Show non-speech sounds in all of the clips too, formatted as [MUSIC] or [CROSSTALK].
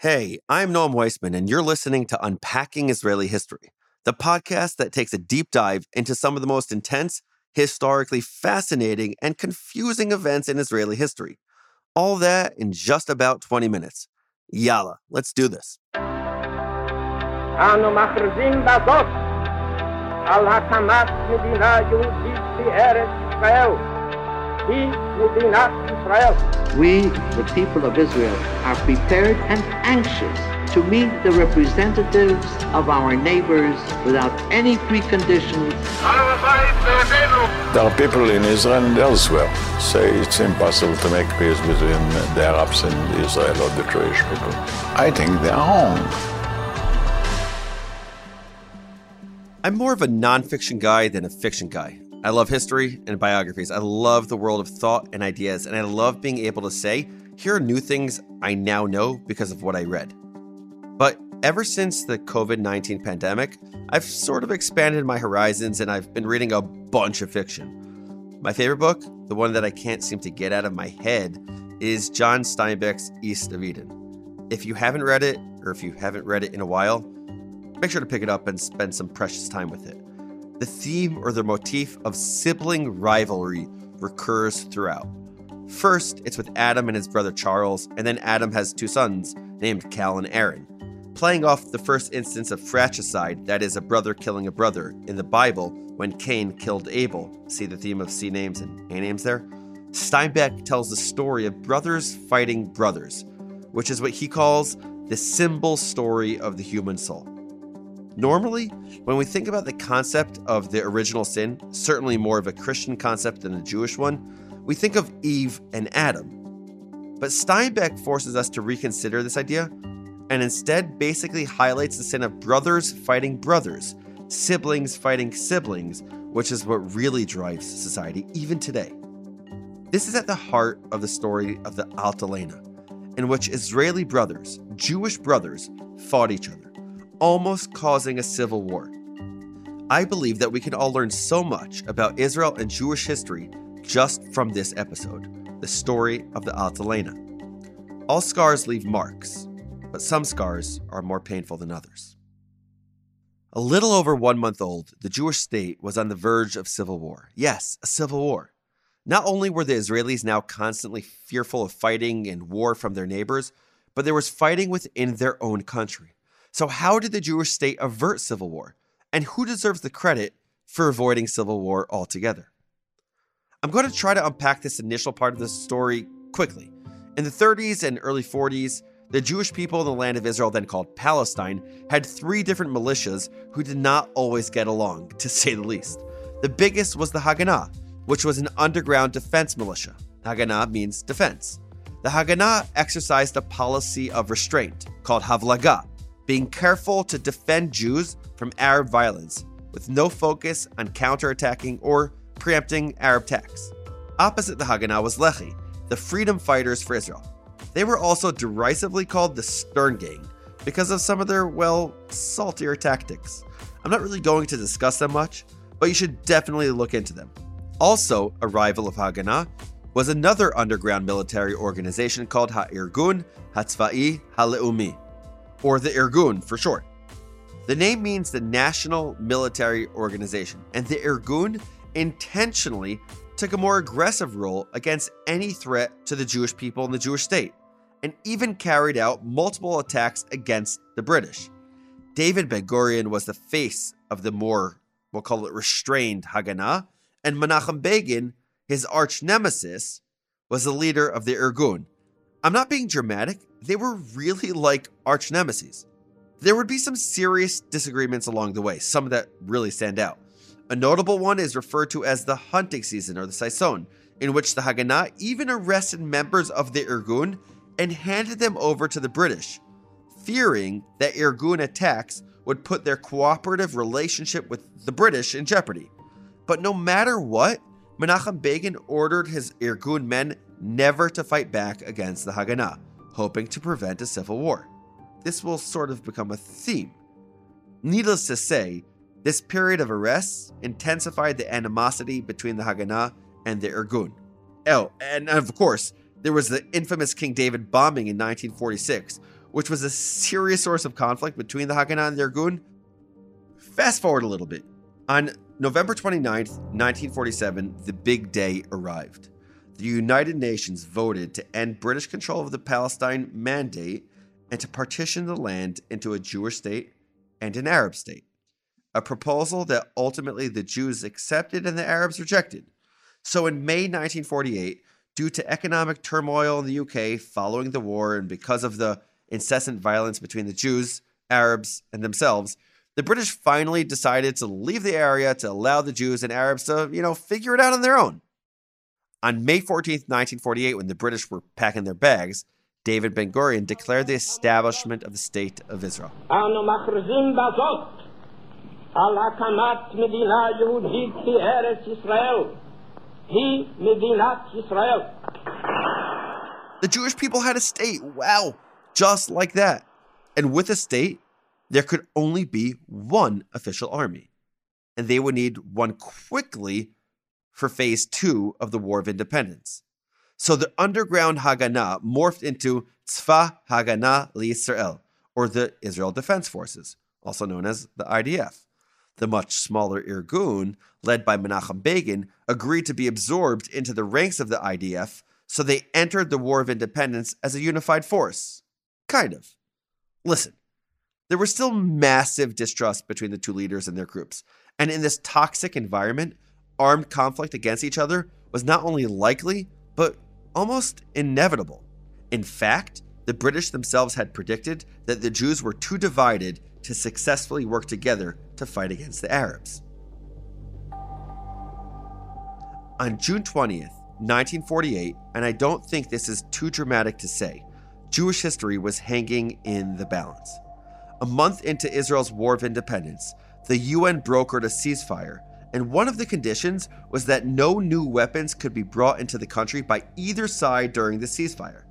Hey, I'm Noam Weissman, and you're listening to Unpacking Israeli History, the podcast that takes a deep dive into some of the most intense, historically fascinating, and confusing events in Israeli history. All that in just about 20 minutes. Yalla, let's do this. אנו מכריזים בזאת על הקמת מדינה יהודית בארץ ישראל. He will be not Israel. We, the people of Israel, are prepared and anxious to meet the representatives of our neighbors without any preconditions. There are people in Israel and elsewhere say it's impossible to make peace between the Arabs and Israel or the Jewish people. I think they are wrong. I'm more of a nonfiction guy than a fiction guy. I love history and biographies. I love the world of thought and ideas, and I love being able to say, here are new things I now know because of what I read. But ever since the COVID 19 pandemic, I've sort of expanded my horizons and I've been reading a bunch of fiction. My favorite book, the one that I can't seem to get out of my head, is John Steinbeck's East of Eden. If you haven't read it, or if you haven't read it in a while, make sure to pick it up and spend some precious time with it the theme or the motif of sibling rivalry recurs throughout. First, it's with Adam and his brother Charles, and then Adam has two sons named Cal and Aron. Playing off the first instance of fratricide, that is, a brother killing a brother, in the Bible when Cain killed Abel, see the theme of C names and A names there? Steinbeck tells the story of brothers fighting brothers, which is what he calls the symbol story of the human soul. Normally, when we think about the concept of the original sin, certainly more of a Christian concept than a Jewish one, we think of Eve and Adam. But Steinbeck forces us to reconsider this idea and instead basically highlights the sin of brothers fighting brothers, siblings fighting siblings, which is what really drives society even today. This is at the heart of the story of the Altalena, in which Israeli brothers, Jewish brothers, fought each other almost causing a civil war. I believe that we can all learn so much about Israel and Jewish history just from this episode, the story of the Altalena. All scars leave marks, but some scars are more painful than others. A little over one month old, the Jewish state was on the verge of civil war. Yes, a civil war. Not only were the Israelis now constantly fearful of fighting and war from their neighbors, but there was fighting within their own country. So, how did the Jewish state avert civil war? And who deserves the credit for avoiding civil war altogether? I'm going to try to unpack this initial part of the story quickly. In the 30s and early 40s, the Jewish people in the land of Israel, then called Palestine, had three different militias who did not always get along, to [LAUGHS] say the least. The biggest was the Haganah, which was an underground defense militia. Haganah means defense. The Haganah exercised a policy of restraint called Havlaga, being careful to defend Jews from Arab violence, with no focus on counterattacking or preempting Arab attacks. Opposite the Haganah was Lehi, the freedom fighters for Israel. They were also derisively called the Stern Gang because of some of their, well, saltier tactics. I'm not really going to discuss them much, but you should definitely look into them. Also, a rival of Haganah was another underground military organization called Ha'irgun Hatzva'i Haleumi, or the Irgun for short. The name means the National Military Organization, and the Irgun intentionally took a more aggressive role against any threat to the Jewish people and the Jewish state, and even carried out multiple attacks against the British. David Ben Gurion was the face of the more, we'll call it restrained Haganah, and Menachem Begin, his arch nemesis, was the leader of the Irgun. I'm not being dramatic, they were really like arch nemesis. There would be some serious disagreements along the way, some that really stand out. A notable one is referred to as the hunting season or the Saison, in which the Haganah even arrested members of the Irgun and handed them over to the British, fearing that Irgun attacks would put their cooperative relationship with the British in jeopardy. But no matter what, Menachem Begin ordered his Irgun men never to fight back against the Haganah hoping to prevent a civil war. This will sort of become a theme. Needless to say, this period of arrests intensified the animosity between the Haganah and the Irgun. Oh, and of course, there was the infamous King David bombing in 1946, which was a serious source of conflict between the Haganah and the Irgun. Fast forward a little bit. On November 29th, 1947, the big day arrived. The United Nations voted to end British control of the Palestine Mandate and to partition the land into a Jewish state and an Arab state, a proposal that ultimately the Jews accepted and the Arabs rejected. So in May 1948, due to economic turmoil in the UK following the war and because of the incessant violence between the Jews, Arabs, and themselves, the British finally decided to leave the area to allow the Jews and Arabs to, you know, figure it out on their own. On May 14th, 1948, when the British were packing their bags, David Ben Gurion declared the establishment of the State of Israel. The Jewish people had a state. Wow. Just like that. And with a state, there could only be one official army. And they would need one quickly for phase two of the War of Independence. So the underground Haganah morphed into Tzva Haganah Li'Israel, or the Israel Defense Forces, also known as the IDF. The much smaller Irgun, led by Menachem Begin, agreed to be absorbed into the ranks of the IDF, so they entered the War of Independence as a unified force. Kind of. Listen, there was still massive distrust between the two leaders and their groups, and in this toxic environment, armed conflict against each other was not only likely, but almost inevitable. In fact, the British themselves had predicted that the Jews were too divided to successfully work together to fight against the Arabs. On June 20th, 1948, and I don't think this is too dramatic to say, Jewish history was hanging in the balance. A month into Israel's War of Independence, the UN brokered a ceasefire, and one of the conditions was that no new weapons could be brought into the country by either side during the ceasefire.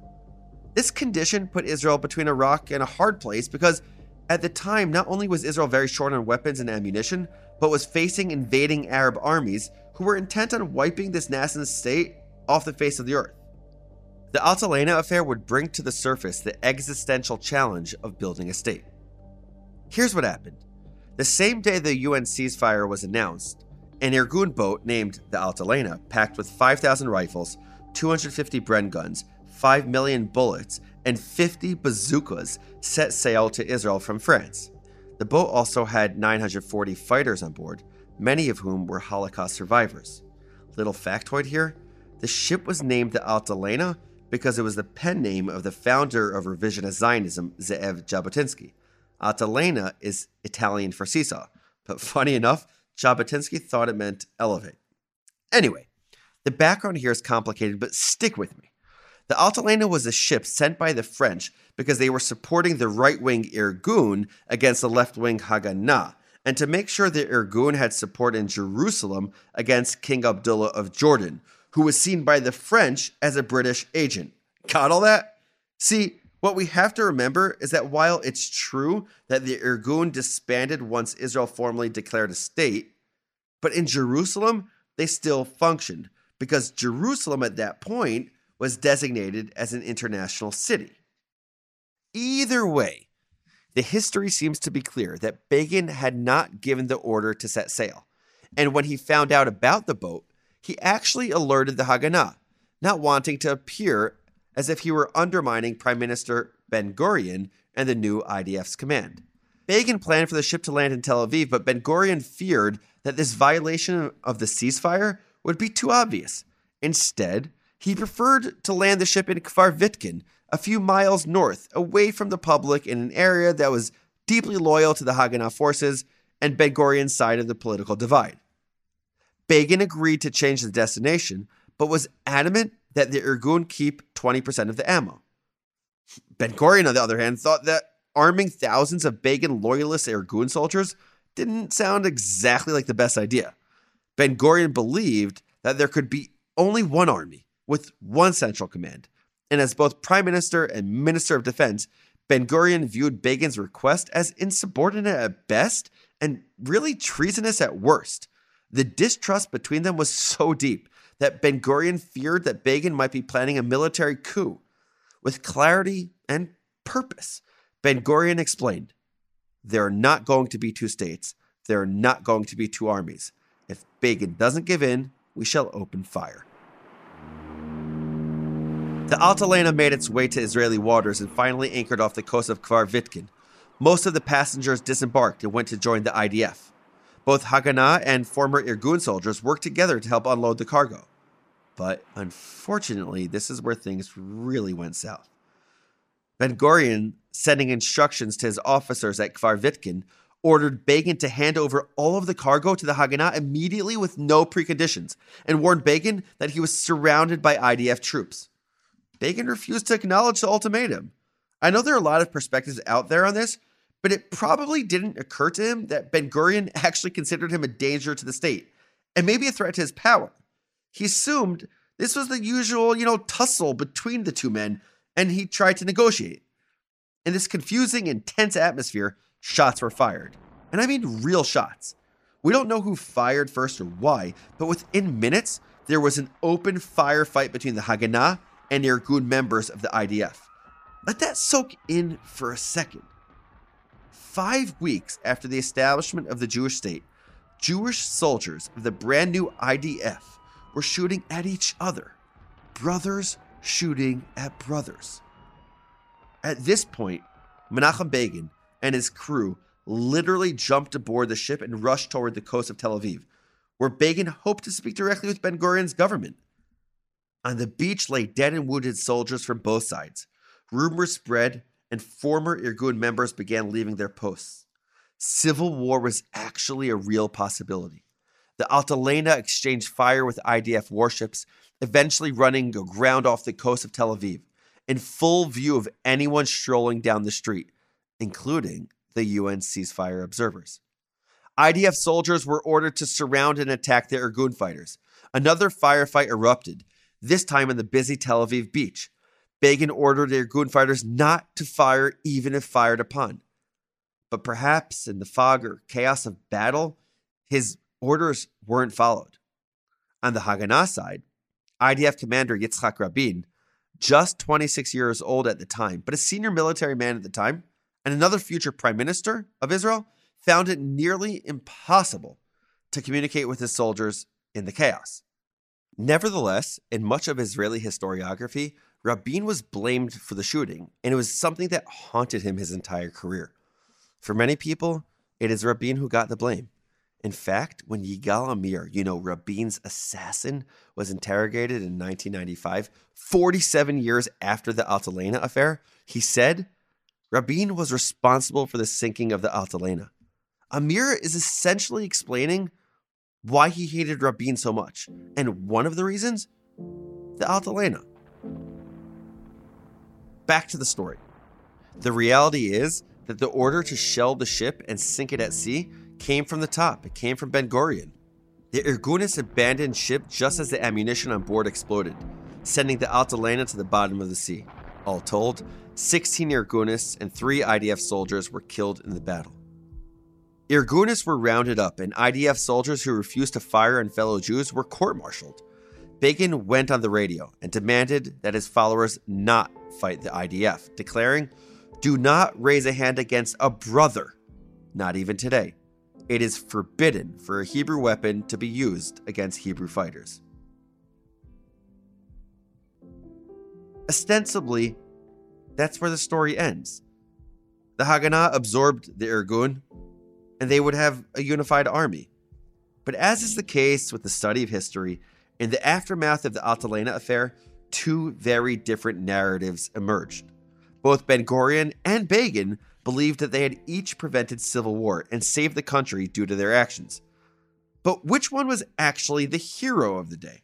This condition put Israel between a rock and a hard place because at the time, not only was Israel very short on weapons and ammunition, but was facing invading Arab armies who were intent on wiping this nascent state off the face of the earth. The Altalena affair would bring to the surface the existential challenge of building a state. Here's what happened. The same day the UN ceasefire was announced, an Irgun boat named the Altalena, packed with 5,000 rifles, 250 Bren guns, 5 million bullets, and 50 bazookas, set sail to Israel from France. The boat also had 940 fighters on board, many of whom were Holocaust survivors. Little factoid here the ship was named the Altalena because it was the pen name of the founder of revisionist Zionism, Ze'ev Jabotinsky. Altalena is Italian for seesaw, but [LAUGHS] funny enough, Jabotinsky thought it meant elevate. Anyway, the background here is complicated, but stick with me. The Altalena was a ship sent by the French because they were supporting the right wing Irgun against the left wing Haganah, and to make sure the Irgun had support in Jerusalem against King Abdullah of Jordan, who was seen by the French as a British agent. Got all that? See, what we have to remember is that while it's true that the Irgun disbanded once Israel formally declared a state, but in Jerusalem, they still functioned because Jerusalem at that point was designated as an international city. Either way, the history seems to be clear that Begin had not given the order to set sail. And when he found out about the boat, he actually alerted the Haganah, not wanting to appear as if he were undermining Prime Minister Ben Gurion and the new IDF's command. Begin planned for the ship to land in Tel Aviv, but Ben Gurion feared that this violation of the ceasefire would be too obvious. Instead, he preferred to land the ship in Kfar Vitkin, a few miles north, away from the public in an area that was deeply loyal to the Haganah forces and Ben Gurion's side of the political divide. Begin agreed to change the destination, but was adamant that the Irgun keep 20% of the ammo. Ben Gurion, on the other hand, thought that arming thousands of Begin loyalist Irgun soldiers didn't sound exactly like the best idea. Ben Gurion believed that there could be only one army with one central command. And as both Prime Minister and Minister of Defense, Ben Gurion viewed Begin's request as insubordinate at best and really treasonous at worst. The distrust between them was so deep that Ben Gurion feared that Begin might be planning a military coup. With clarity and purpose, Ben Gurion explained there are not going to be two states, there are not going to be two armies. If Begin doesn't give in, we shall open fire. The Altalena made its way to Israeli waters and finally anchored off the coast of Kfar Vitkin. Most of the passengers disembarked and went to join the IDF. Both Haganah and former Irgun soldiers worked together to help unload the cargo. But unfortunately, this is where things really went south. Ben Gurion, sending instructions to his officers at Kfar Vitkin, ordered Begin to hand over all of the cargo to the Haganah immediately with no preconditions, and warned Begin that he was surrounded by IDF troops. Begin refused to acknowledge the ultimatum. I know there are a lot of perspectives out there on this, but it probably didn't occur to him that Ben Gurion [LAUGHS] actually considered him a danger to the state and maybe a threat to his power. He assumed this was the usual, you know, tussle between the two men, and he tried to negotiate. In this confusing and tense atmosphere, shots were fired. And I mean real shots. We don't know who fired first or why, but within minutes, there was an open firefight between the Haganah and Irgun members of the IDF. Let that soak in for a second. Five weeks after the establishment of the Jewish state, Jewish soldiers of the brand new IDF were shooting at each other. Brothers shooting at brothers. At this point, Menachem Begin and his crew literally jumped aboard the ship and rushed toward the coast of Tel Aviv, where Begin hoped to speak directly with Ben Gurion's government. On the beach lay dead and wounded soldiers from both sides. Rumors spread, and former Irgun members began leaving their posts. Civil war was actually a real possibility. The Altalena exchanged fire with IDF warships, eventually running aground off the coast of Tel Aviv, in full view of anyone strolling down the street, including the UN ceasefire observers. IDF soldiers were ordered to surround and attack the Irgun fighters. Another firefight erupted, this time on the busy Tel Aviv beach. Begin ordered the Irgun fighters not to fire even if fired upon. But perhaps in the fog or chaos of battle, his orders weren't followed. On the Haganah side, IDF commander Yitzhak Rabin, just 26 years old at the time, but a senior military man at the time, and another future prime minister of Israel, found it nearly impossible to communicate with his soldiers in the chaos. Nevertheless, in much of Israeli historiography, Rabin was blamed for the shooting, and it was something that haunted him his entire career. For many people, it is Rabin who got the blame. In fact, when Yigal Amir, you know, Rabin's assassin, was interrogated in 1995, 47 years after the Altalena affair, he said Rabin was responsible for the sinking of the Altalena. Amir is essentially explaining why he hated Rabin so much. And one of the reasons? The Altalena. Back to the story. The reality is that the order to shell the ship and sink it at sea came from the top. It came from Ben Gurion. The Irgunis abandoned ship just as the ammunition on board exploded, sending the Altalena to the bottom of the sea. All told, 16 Irgunis and 3 IDF soldiers were killed in the battle. Irgunis were rounded up, and IDF soldiers who refused to fire on fellow Jews were court martialed. Begin went on the radio and demanded that his followers not fight the IDF, declaring, Do not raise a hand against a brother, not even today. It is forbidden for a Hebrew weapon to be used against Hebrew fighters. Ostensibly, that's where the story ends. The Haganah absorbed the Irgun, and they would have a unified army. But as is the case with the study of history, in the aftermath of the Altalena affair, two very different narratives emerged. Both Ben Gurion and Begin believed that they had each prevented civil war and saved the country due to their actions. But which one was actually the hero of the day?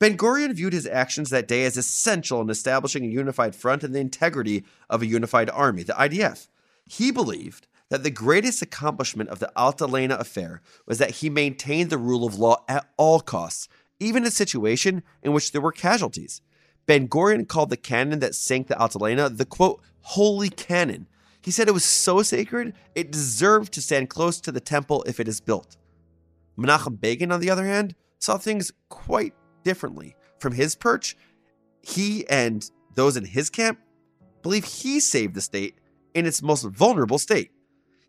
Ben Gurion viewed his actions that day as essential in establishing a unified front and the integrity of a unified army, the IDF. He believed that the greatest accomplishment of the Altalena affair was that he maintained the rule of law at all costs, even in a situation in which there were casualties. Ben Gurion called the cannon that sank the Altalena the quote, holy cannon. He said it was so sacred, it deserved to stand close to the temple if it is built. Menachem Begin, on the other hand, saw things quite differently. From his perch, he and those in his camp believe he saved the state in its most vulnerable state.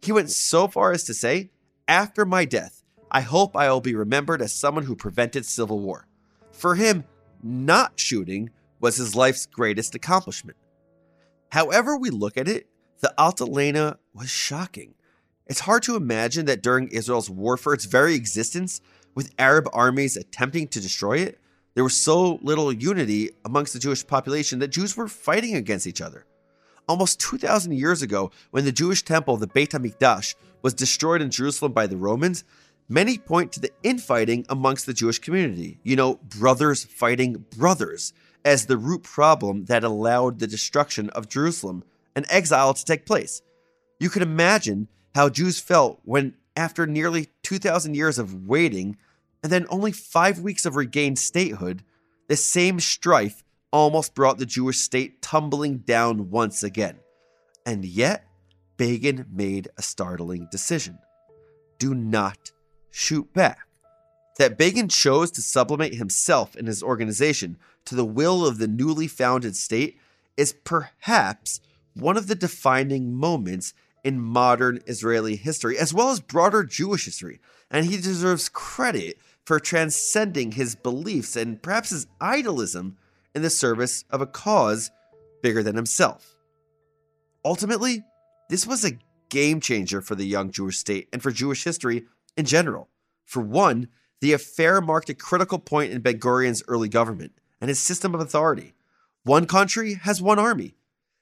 He went so far as to say, After my death, I hope I will be remembered as someone who prevented civil war. For him, not shooting was his life's greatest accomplishment. However, we look at it, the Altalena was shocking. It's hard to imagine that during Israel's war for its very existence, with Arab armies attempting to destroy it, there was so little unity amongst the Jewish population that Jews were fighting against each other. Almost 2,000 years ago, when the Jewish temple, the Beit HaMikdash, was destroyed in Jerusalem by the Romans, many point to the infighting amongst the Jewish community. You know, brothers fighting brothers, as the root problem that allowed the destruction of Jerusalem and exile to take place. You can imagine how Jews felt when, after nearly 2,000 years of waiting and then only five weeks of regained statehood, the same strife almost brought the Jewish state tumbling down once again. And yet, Begin made a startling decision do not shoot back. That Begin chose to sublimate himself and his organization to the will of the newly founded state is perhaps one of the defining moments in modern Israeli history, as well as broader Jewish history, and he deserves credit for transcending his beliefs and perhaps his idolism in the service of a cause bigger than himself. Ultimately, this was a game changer for the young Jewish state and for Jewish history in general. For one, the affair marked a critical point in Ben Gurion's early government and his system of authority. One country has one army.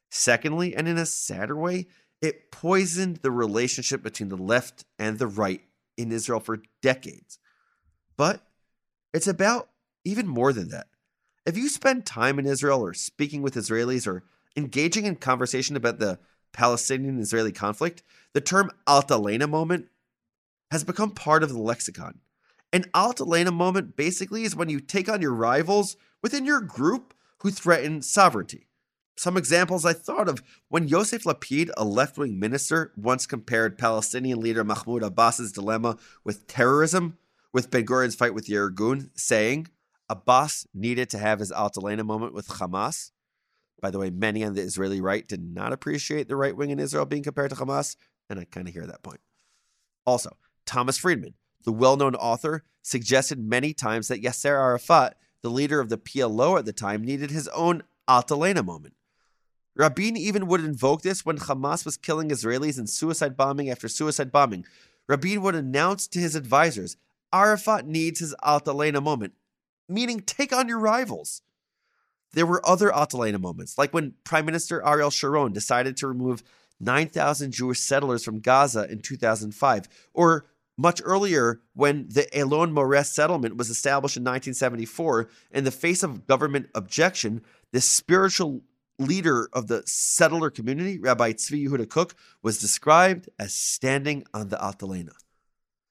Secondly, and in a sadder way, it poisoned the relationship between the left and the right in Israel for decades. But it's about even more than that. If you spend time in Israel or speaking with Israelis or engaging in conversation about the Palestinian Israeli conflict, the term Altalena moment has become part of the lexicon. An Altalena moment basically is when you take on your rivals within your group who threaten sovereignty. Some examples I thought of when Yosef Lapid, a left wing minister, once compared Palestinian leader Mahmoud Abbas's dilemma with terrorism with Ben Gurion's fight with the Irgun, saying Abbas needed to have his Altalena moment with Hamas. By the way, many on the Israeli right did not appreciate the right wing in Israel being compared to Hamas, and I kind of hear that point. Also, Thomas Friedman, the well known author, suggested many times that Yasser Arafat, the leader of the PLO at the time, needed his own Altalena moment. Rabin even would invoke this when Hamas was killing Israelis in suicide bombing after suicide bombing. Rabin would announce to his advisors, Arafat needs his Altalena moment, meaning take on your rivals. There were other Altalena moments, like when Prime Minister Ariel Sharon decided to remove 9,000 Jewish settlers from Gaza in 2005, or much earlier when the Elon Moreh settlement was established in 1974 in the face of government objection, the spiritual leader of the settler community, Rabbi Tzvi Yehuda Kook, was described as standing on the Altalena.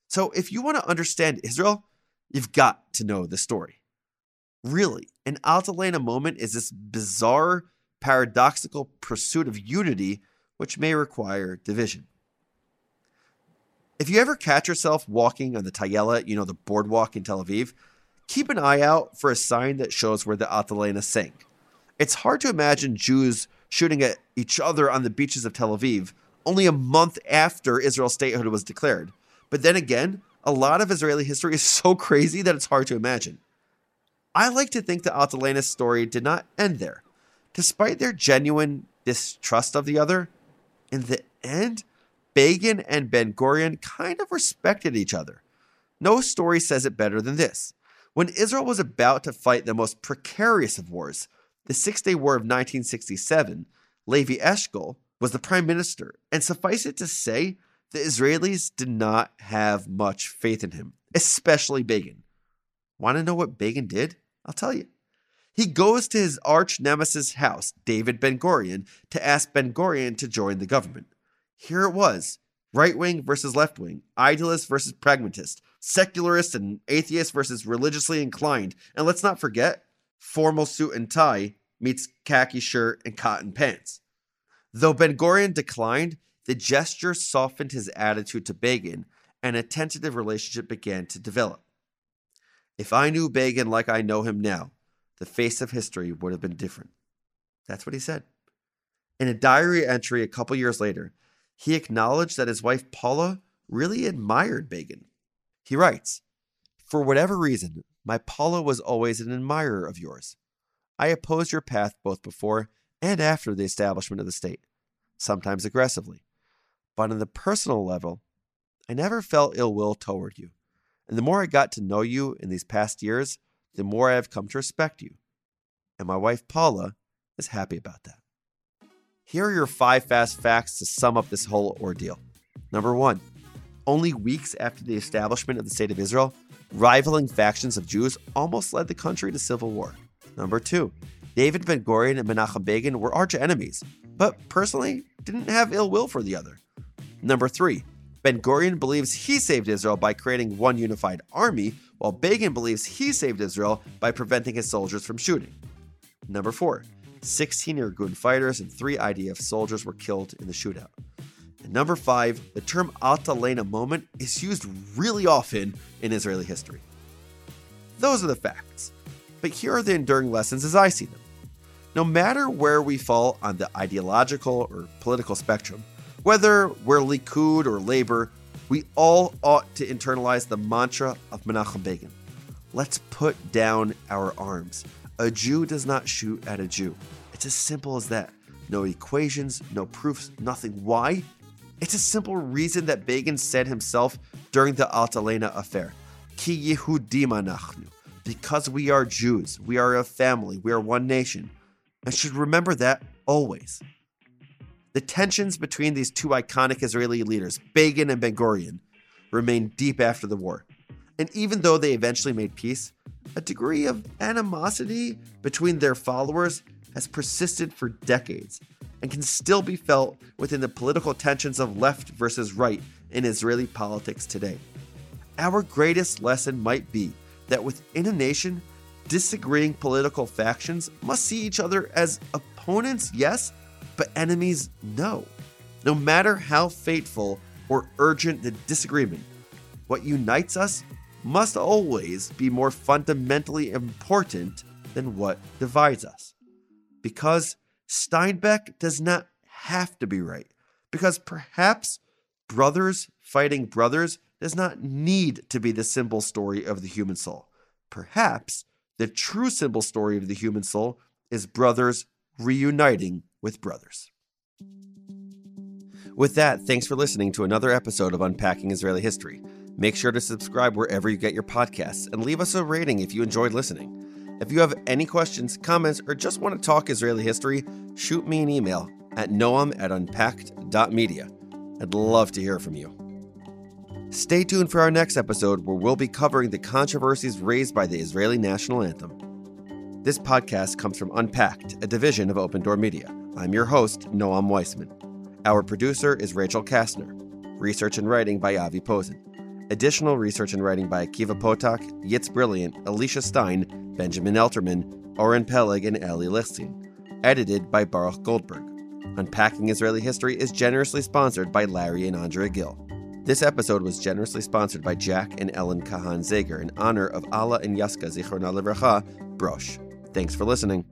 So if you want to understand Israel, you've got to know the story. Really, an Altalena moment is this bizarre, paradoxical pursuit of unity which may require division. If you ever catch yourself walking on the Tayela, you know, the boardwalk in Tel Aviv, keep an eye out for a sign that shows where the Altalena sank. It's hard to imagine Jews shooting at each other on the beaches of Tel Aviv only a month after Israel's statehood was declared. But then again, a lot of Israeli history is so [LAUGHS] crazy that it's hard to imagine. I like to think the Altalena story did not end there. Despite their genuine distrust of the other, in the end, Begin and Ben Gurion kind of respected each other. No story says it better than this. When Israel was about to fight the most precarious of wars, the Six Day War of 1967, Levi Eshkol was the prime minister, and suffice it to say, the Israelis did not have much faith in him, especially Begin. Want to know what Begin did? I'll tell you. He goes to his arch nemesis' house, David Ben Gurion, to ask Ben Gurion to join the government. Here it was right wing versus left wing, idealist versus pragmatist, secularist and atheist versus religiously inclined. And let's not forget, formal suit and tie meets khaki shirt and cotton pants. Though Ben Gurion declined, the gesture softened his attitude to Begin, and a tentative relationship began to develop. If I knew Begin like I know him now, the face of history would have been different. That's what he said. In a diary entry a couple years later, he acknowledged that his wife Paula really admired Begin. He writes, For whatever reason, my Paula was always an admirer of yours. I opposed your path both before and after the establishment of the state, sometimes aggressively. But on the personal level, I never felt ill will toward you. And the more I got to know you in these past years, the more I have come to respect you. And my wife Paula is happy about that. Here are your five fast facts to sum up this whole ordeal. Number one, only weeks after the establishment of the State of Israel, rivaling factions of Jews almost led the country to civil war. Number two, David Ben Gurion and Menachem Begin were arch enemies, but personally didn't have ill will for the other. Number three, Ben Gurion believes he saved Israel by creating one unified army, while Begin believes he saved Israel by preventing his soldiers from shooting. Number four, 16 Irgun fighters and three IDF soldiers were killed in the shootout. And number five, the term Altalena moment is used really often in Israeli history. Those are the facts, but here are the enduring lessons as I see them. No matter where we fall on the ideological or political spectrum, whether we're Likud or Labor, we all ought to internalize the mantra of Menachem Begin. Let's put down our arms. A Jew does not shoot at a Jew. It's as simple as that. No equations, no proofs, nothing. Why? It's a simple reason that Begin said himself during the Altalena affair. Ki Yehudim anachnu. Because we are Jews, we are a family, we are one nation. And should remember that always. The tensions between these two iconic Israeli leaders, Begin and Ben Gurion, remained deep after the war. And even though they eventually made peace, a degree of animosity between their followers has persisted for decades and can still be felt within the political tensions of left versus right in Israeli politics today. Our greatest lesson might be that within a nation, disagreeing political factions must see each other as opponents, yes, but enemies, know. No matter how fateful or urgent the disagreement, what unites us must always be more fundamentally important than what divides us. Because Steinbeck does not have to be right. Because perhaps brothers fighting brothers does not need to be the simple story of the human soul. Perhaps the true simple story of the human soul is brothers reuniting with brothers. With that, thanks for listening to another episode of Unpacking Israeli History. Make sure to subscribe wherever you get your podcasts and leave us a rating if you enjoyed listening. If you have any questions, comments, or just want to talk Israeli history, shoot me an email at noam at unpacked.media. I'd love to hear from you. Stay tuned for our next episode where we'll be covering the controversies raised by the Israeli national anthem. This podcast comes from Unpacked, a division of Open Door Media. I'm your host, Noam Weissman. Our producer is Rachel Kastner. Research and writing by Avi Posen. Additional research and writing by Akiva Potok, Yitz Brilliant, Alicia Stein, Benjamin Elterman, Oren Peleg, and Eli Lichstein. Edited by Baruch Goldberg. Unpacking Israeli History is generously sponsored by Larry and Andrea Gill. This episode was generously sponsored by Jack and Ellen Kahan Zager in honor of Allah and Yaska Zichron Livracha, Brosh. Thanks for listening.